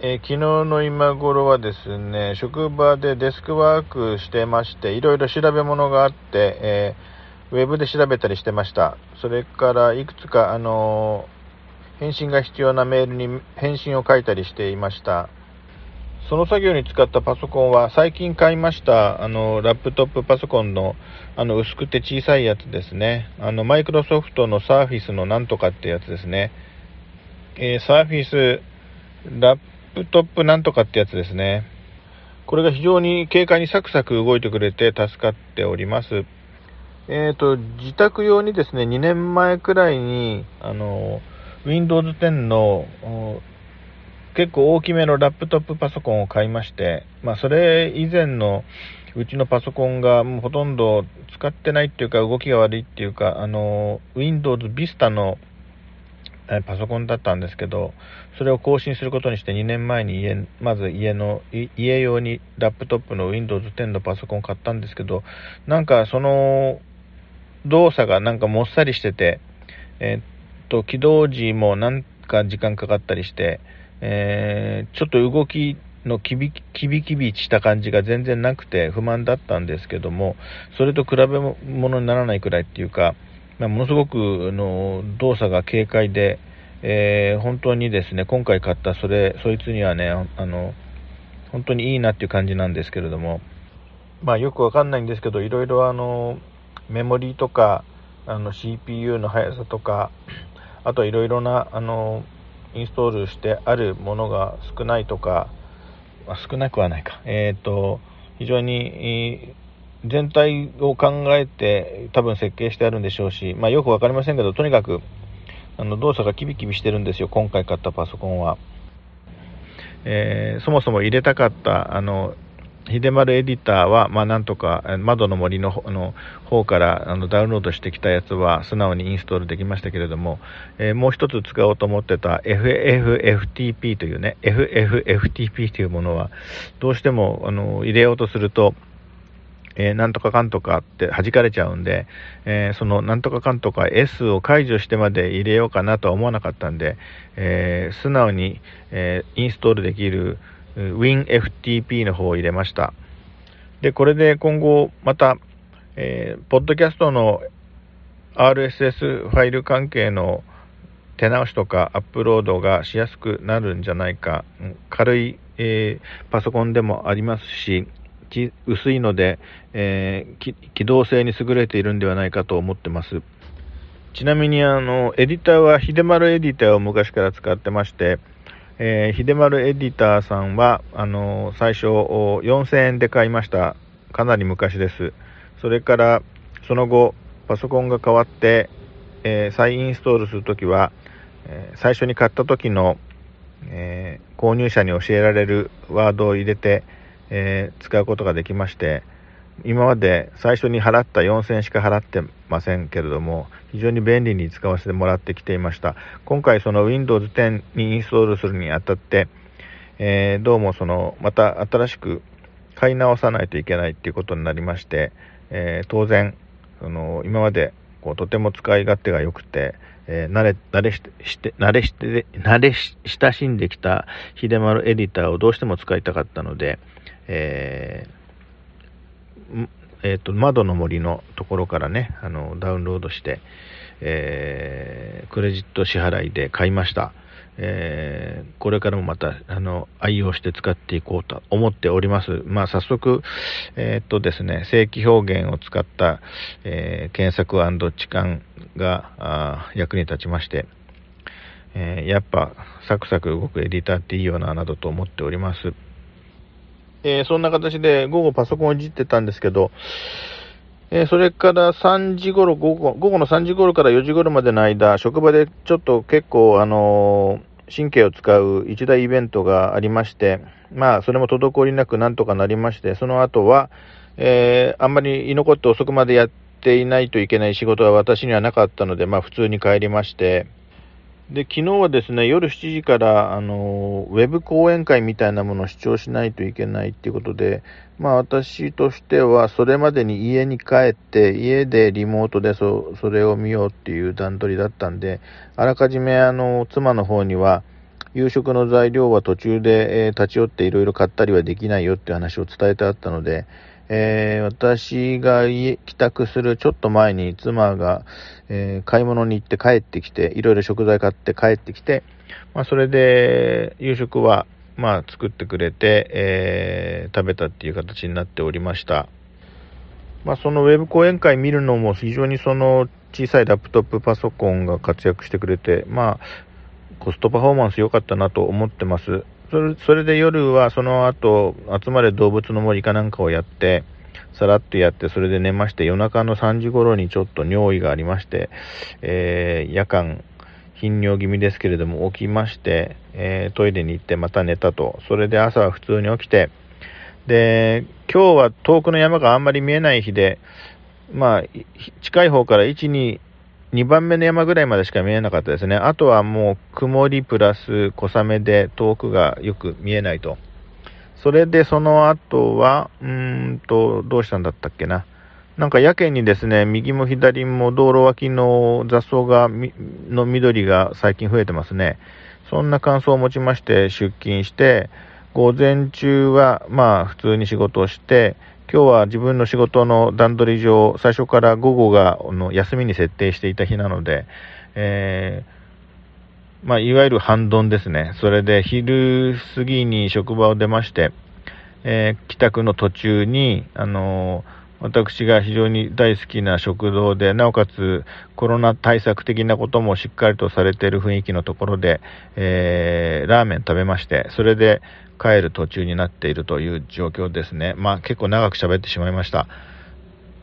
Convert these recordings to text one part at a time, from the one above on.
えー、昨日の今頃はですね、職場でデスクワークしてまして、いろいろ調べ物があって、えー、ウェブで調べたりしてました。それからいくつか、あのー、返信が必要なメールに返信を書いたりしていました。その作業に使ったパソコンは最近買いましたあのラップトップパソコンのあの薄くて小さいやつですね。あのマイクロソフトのサーフィスのなんとかってやつですね。えー、 Surface Laptop なんとかってやつですね。これが非常に軽快にサクサク動いてくれて助かっております。えっ、ー、と、自宅用にですね、2年前くらいに、あの、Windows 10の結構大きめのラップトップパソコンを買いまして、まあ、それ以前のうちのパソコンがもうほとんど使ってないっていうか動きが悪いっていうか、あの、Windows Vista のパソコンだったんですけど、それを更新することにして2年前に家、まず家の、家用にラップトップの Windows 10のパソコンを買ったんですけど、なんかその動作がなんかもっさりしてて、えー、っと、起動時もなんか時間かかったりして、えー、ちょっと動きのキビキビキビした感じが全然なくて不満だったんですけども、それと比べ物にならないくらいっていうか、まあ、ものすごくの動作が軽快で、えー、本当にですね、今回買ったそれ、そいつにはね、あの、本当にいいなっていう感じなんですけれども、まあよくわかんないんですけど、いろいろあの、メモリーとか、あの CPU の速さとか、あといろいろな、あの、インストールしてあるものが少ないとか、まあ、少なくはないか、えっ、ー、と、非常に、全体を考えて多分設計してあるんでしょうし、まあ、よく分かりませんけど、とにかくあの動作がキビキビしてるんですよ、今回買ったパソコンは。えー、そもそも入れたかったあの秀丸エディターは、まあ、なんとか窓の森のの方からあのダウンロードしてきたやつは素直にインストールできましたけれども、えー、もう一つ使おうと思ってた FFFTP というね FFFTP というものはどうしてもあの入れようとするとえー、なんとかかんとかって弾かれちゃうんで、えー、そのなんとかかんとか S を解除してまで入れようかなとは思わなかったんで、えー、素直に、えインストールできる WinFTP の方を入れました。で、これで今後また、えー、ポッドキャストの RSS ファイル関係の手直しとかアップロードがしやすくなるんじゃないか、軽い、えー、パソコンでもありますし、薄いので、えー、機動性に優れているんではないかと思ってます。ちなみにあのエディターは秀丸エディターを昔から使ってまして、えー、秀丸エディターさんは、あの最初4000円で買いました。かなり昔です。それから、その後、パソコンが変わって、えー、再インストールするときは、えー、最初に買った時の、え、購入者に教えられるワードを入れて、え使うことができまして、今まで最初に払った4000円しか払ってませんけれども、非常に便利に使わせてもらってきていました。今回その Windows 10にインストールするにあたって、えー、どうもその、また新しく買い直さないといけないっていうことになりまして、えー、当然、その、今までこうとても使い勝手が良くて、えー、慣れ、慣れして、慣れして、慣れ親しんできた秀丸エディターをどうしても使いたかったので、えーえーと、窓の森のところからねあのダウンロードして、えー、クレジット支払いで買いました、えー、これからもまたあの愛用して使っていこうと思っております、まあ、早速、えーとですね、正規表現を使った、え検索置換が役に立ちまして、えやっぱサクサク動くエディターっていいよななどと思っております。え、そんな形で午後パソコンをいじってたんですけど、えー、それから3時頃午後、午後の3時頃から4時頃までの間、職場でちょっと結構、あの、神経を使う一大イベントがありまして、まあ、それも滞りなくなんとかなりまして、その後は、えー、あんまり居残って遅くまでやっていないといけない仕事は私にはなかったので、まあ、普通に帰りまして、で、昨日はですね、夜7時から、あの、ウェブ講演会みたいなものを視聴しないといけないっていうことで、まあ私としては、それまでに家に帰って、家でリモートでそそれを見ようっていう段取りだったんで、あらかじめ、あの、妻の方には、夕食の材料は途中で、えー、立ち寄っていろいろ買ったりはできないよっていう話を伝えてあったので、えー、私が帰宅するちょっと前に妻が、えー、買い物に行って帰ってきて、いろいろ食材買って帰ってきて、まあ、それで夕食は、まあ、作ってくれて、えー、食べたっていう形になっておりました。まあ、そのウェブ講演会見るのも非常にその小さいラップトップパソコンが活躍してくれて、まあ、コストパフォーマンス良かったなと思ってます。それそれで夜はその後、集まれ動物の森かなんかをやって、さらっとやって、それで寝まして、夜中の3時頃にちょっと尿意がありまして、えー、夜間、頻尿気味ですけれども、起きまして、えー、トイレに行ってまた寝たと。それで朝は普通に起きて、で、今日は遠くの山があんまり見えない日で、まあ、近い方から1、2、2番目の山ぐらいまでしか見えなかったですね。あとはもう曇りプラス小雨で遠くがよく見えないと。それでその後は、うーんと、どうしたんだったっけな。なんかやけにですね、右も左も道路脇の雑草が、の緑が最近増えてますね。そんな感想を持ちまして出勤して、午前中はまあ普通に仕事をして、今日は自分の仕事の段取り上、最初から午後がの休みに設定していた日なので、えー、まあ、いわゆる半ドンですね。それで昼過ぎに職場を出まして、えー、帰宅の途中に、あのー私が非常に大好きな食堂で、なおかつコロナ対策的なこともしっかりとされている雰囲気のところで、えー、ラーメン食べまして、それで帰る途中になっているという状況ですね。まあ結構長く喋ってしまいました。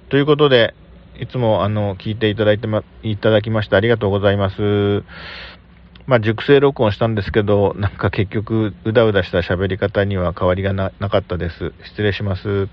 ということで、いつもあの聞いていただいてま、いただきましてありがとうございます。まあ、熟成録音したんですけど、なんか結局、うだうだした喋り方には変わりがなかったです。失礼します。